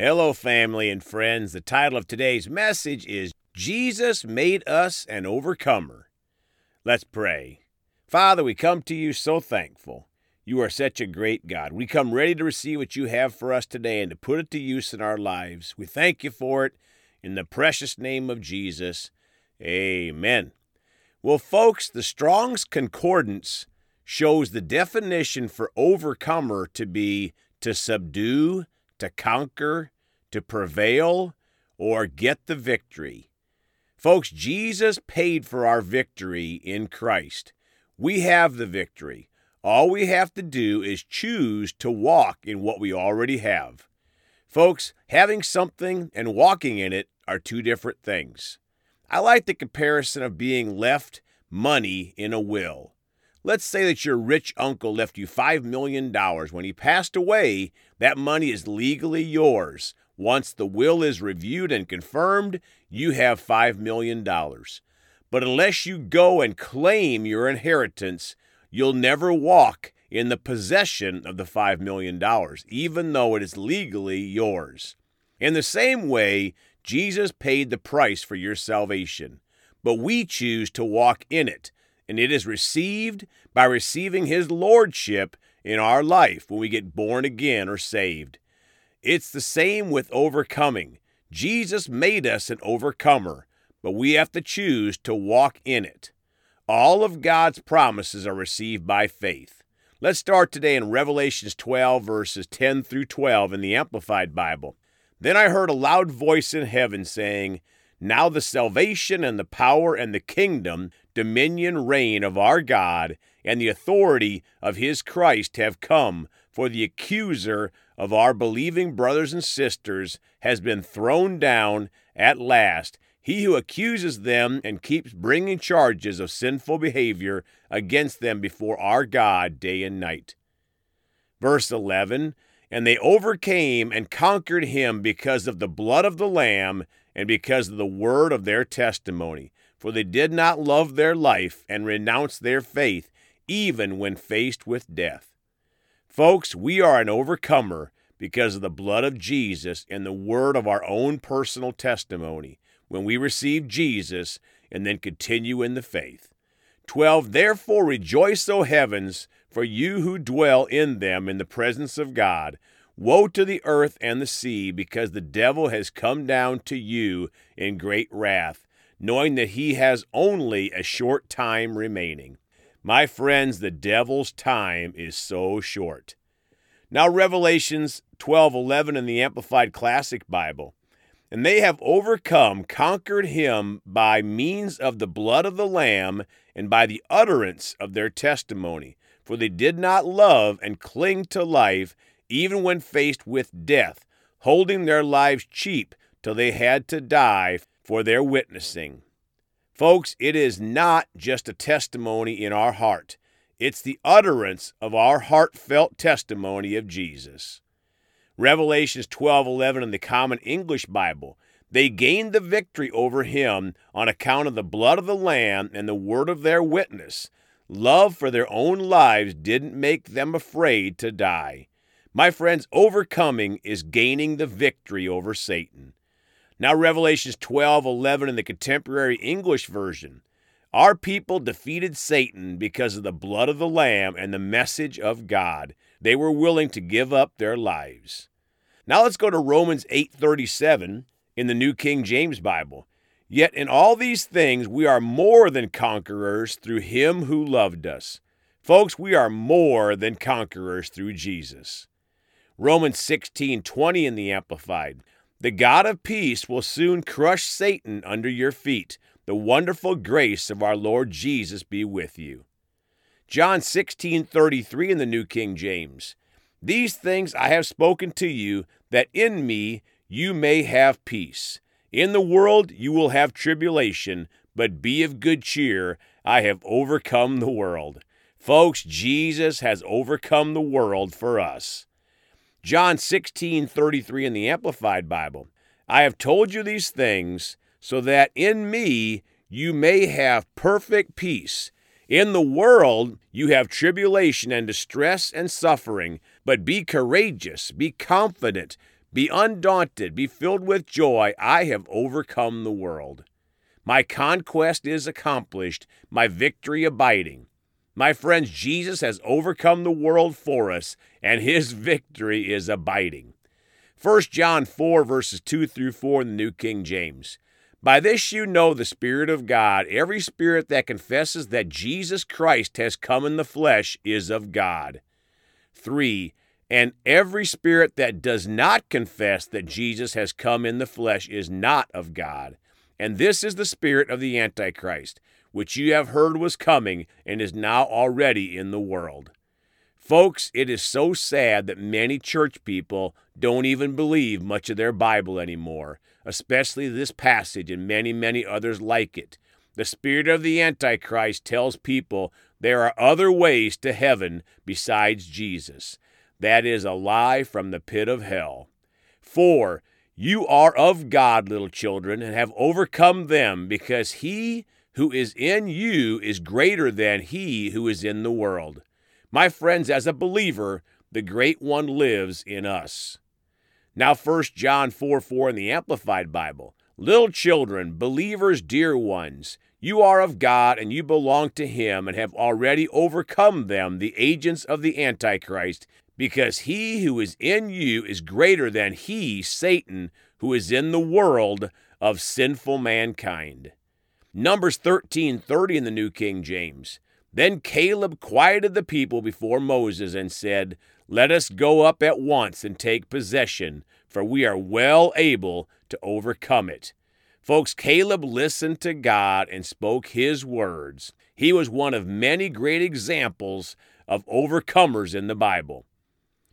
Hello, family and friends. The title of today's message is Jesus Made Us an Overcomer. Let's pray. Father, we come to you so thankful. You are such a great God. We come ready to receive what you have for us today and to put it to use in our lives. We thank you for it in the precious name of Jesus. Amen. Well, folks, the Strong's Concordance shows the definition for overcomer to be to subdue, to conquer, to prevail, or get the victory. Folks, Jesus paid for our victory in Christ. We have the victory. All we have to do is choose to walk in what we already have. Folks, having something and walking in it are two different things. I like the comparison of being left money in a will. Let's say that your rich uncle left you $5 million. When he passed away, that money is legally yours. Once the will is reviewed and confirmed, you have $5 million. But unless you go and claim your inheritance, you'll never walk in the possession of the $5 million, even though it is legally yours. In the same way, Jesus paid the price for your salvation, but we choose to walk in it and it is received by receiving His Lordship in our life when we get born again or saved. It's the same with overcoming. Jesus made us an overcomer, but we have to choose to walk in it. All of God's promises are received by faith. Let's start today in Revelations 12, verses 10 through 12 in the Amplified Bible. Then I heard a loud voice in heaven saying, Now the salvation and the power and the kingdom dominion, reign of our God and the authority of his Christ have come, for the accuser of our believing brothers and sisters has been thrown down at last. He who accuses them and keeps bringing charges of sinful behavior against them before our God day and night. Verse 11 And they overcame and conquered him because of the blood of the Lamb and because of the word of their testimony for they did not love their life and renounce their faith, even when faced with death. Folks, we are an overcomer because of the blood of Jesus and the word of our own personal testimony when we receive Jesus and then continue in the faith. 12. Therefore rejoice, O heavens, for you who dwell in them in the presence of God. Woe to the earth and the sea, because the devil has come down to you in great wrath knowing that he has only a short time remaining. My friends, the devil's time is so short. Now Revelations 12:11 in the Amplified Classic Bible. And they have overcome, conquered him by means of the blood of the lamb and by the utterance of their testimony, for they did not love and cling to life even when faced with death, holding their lives cheap till they had to die for their witnessing. Folks, it is not just a testimony in our heart, it's the utterance of our heartfelt testimony of Jesus. Revelations 12:11 in the Common English Bible. They gained the victory over him on account of the blood of the lamb and the word of their witness. Love for their own lives didn't make them afraid to die. My friends, overcoming is gaining the victory over Satan. Now, Revelations 12 11 in the contemporary English version. Our people defeated Satan because of the blood of the Lamb and the message of God. They were willing to give up their lives. Now let's go to Romans 8:37 in the New King James Bible. Yet in all these things we are more than conquerors through him who loved us. Folks, we are more than conquerors through Jesus. Romans 16:20 in the Amplified. The God of peace will soon crush Satan under your feet. The wonderful grace of our Lord Jesus be with you. John 16:33 in the New King James. These things I have spoken to you that in me you may have peace. In the world you will have tribulation, but be of good cheer. I have overcome the world. Folks, Jesus has overcome the world for us. John 16, 33 in the Amplified Bible. I have told you these things so that in me you may have perfect peace. In the world you have tribulation and distress and suffering, but be courageous, be confident, Be undaunted, be filled with joy. I have overcome the world. My conquest is accomplished, my victory abiding. My friends, Jesus has overcome the world for us, and his victory is abiding. 1 John 4, verses 2 through 4 in the New King James. By this you know the Spirit of God. Every spirit that confesses that Jesus Christ has come in the flesh is of God. 3. And every spirit that does not confess that Jesus has come in the flesh is not of God. And this is the spirit of the Antichrist, which you have heard was coming and is now already in the world. Folks, it is so sad that many church people don't even believe much of their Bible anymore, especially this passage and many, many others like it. The spirit of the Antichrist tells people there are other ways to heaven besides Jesus. That is a lie from the pit of hell. 4. You are of God, little children, and have overcome them, because he who is in you is greater than he who is in the world. My friends, as a believer, the great one lives in us. Now, 1 John 4 4 in the Amplified Bible. Little children, believers, dear ones, you are of God and you belong to Him and have already overcome them, the agents of the Antichrist, because he who is in you is greater than he, Satan, who is in the world of sinful mankind. Numbers 13:30 in the New King James. Then Caleb quieted the people before Moses and said, Let us go up at once and take possession, for we are well able to overcome it. Folks, Caleb listened to God and spoke his words. He was one of many great examples of overcomers in the Bible.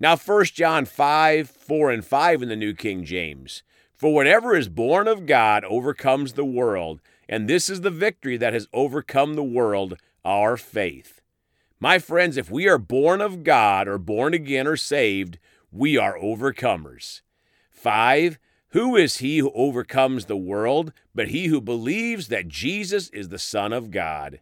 Now, 1 John 5, 4 and 5 in the New King James. For whatever is born of God overcomes the world, and this is the victory that has overcome the world, our faith. My friends, if we are born of God or born again or saved, we are overcomers. 5. Who is he who overcomes the world but he who believes that Jesus is the Son of God?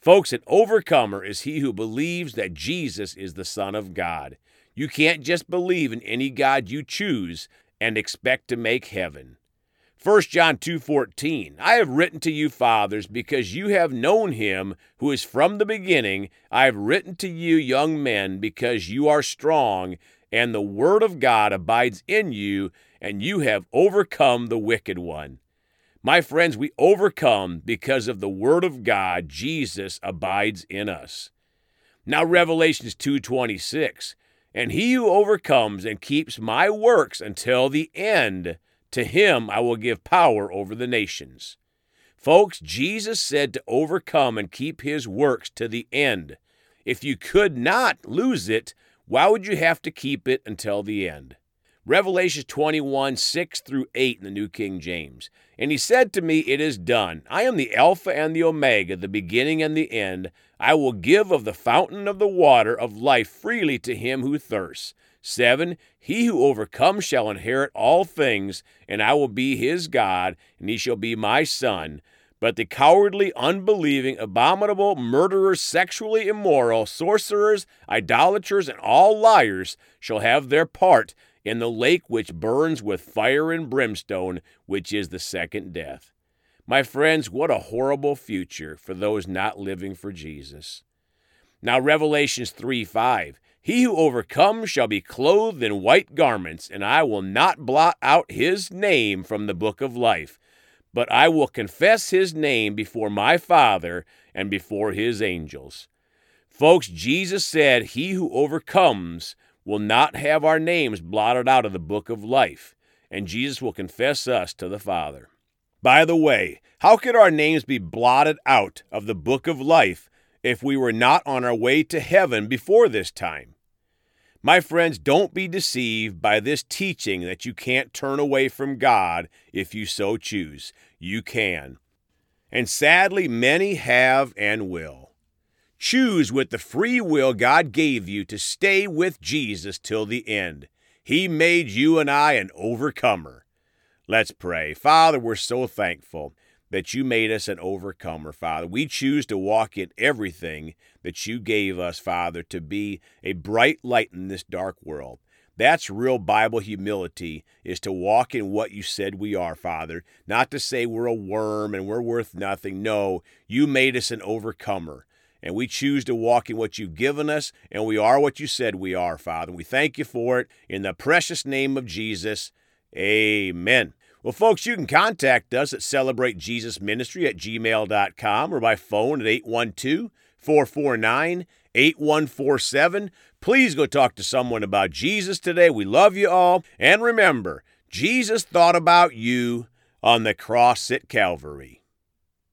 Folks, an overcomer is he who believes that Jesus is the Son of God. You can't just believe in any God you choose and expect to make heaven. 1 John 2:14 I have written to you fathers because you have known him who is from the beginning I have written to you young men because you are strong and the word of God abides in you and you have overcome the wicked one. My friends, we overcome because of the word of God Jesus abides in us. Now Revelations 2:26 And he who overcomes and keeps my works until the end to him I will give power over the nations. Folks, Jesus said to overcome and keep his works to the end. If you could not lose it, why would you have to keep it until the end? Revelation 21, 6 through 8 in the New King James. And he said to me, It is done. I am the Alpha and the Omega, the beginning and the end. I will give of the fountain of the water of life freely to him who thirsts. 7. He who overcomes shall inherit all things, and I will be his God, and he shall be my son. But the cowardly, unbelieving, abominable, murderers, sexually immoral, sorcerers, idolaters, and all liars shall have their part in the lake which burns with fire and brimstone, which is the second death. My friends, what a horrible future for those not living for Jesus. Now, Revelations 3 5. He who overcomes shall be clothed in white garments, and I will not blot out his name from the book of life, but I will confess his name before my Father and before his angels. Folks, Jesus said, He who overcomes will not have our names blotted out of the book of life, and Jesus will confess us to the Father. By the way, how could our names be blotted out of the book of life if we were not on our way to heaven before this time. My friends, don't be deceived by this teaching that you can't turn away from God if you so choose. You can. And sadly, many have and will. Choose with the free will God gave you to stay with Jesus till the end. He made you and I an overcomer. Let's pray. Father, we're so thankful that you made us an overcomer, Father. We choose to walk in everything that you gave us, Father, to be a bright light in this dark world. That's real Bible humility, is to walk in what you said we are, Father. Not to say we're a worm and we're worth nothing. No, you made us an overcomer. And we choose to walk in what you've given us, and we are what you said we are, Father. We thank you for it. In the precious name of Jesus, amen. Well, folks, you can contact us at celebratejesusministry Jesus Ministry at gmail.com or by phone at 812 449 8147. Please go talk to someone about Jesus today. We love you all. And remember, Jesus thought about you on the cross at Calvary.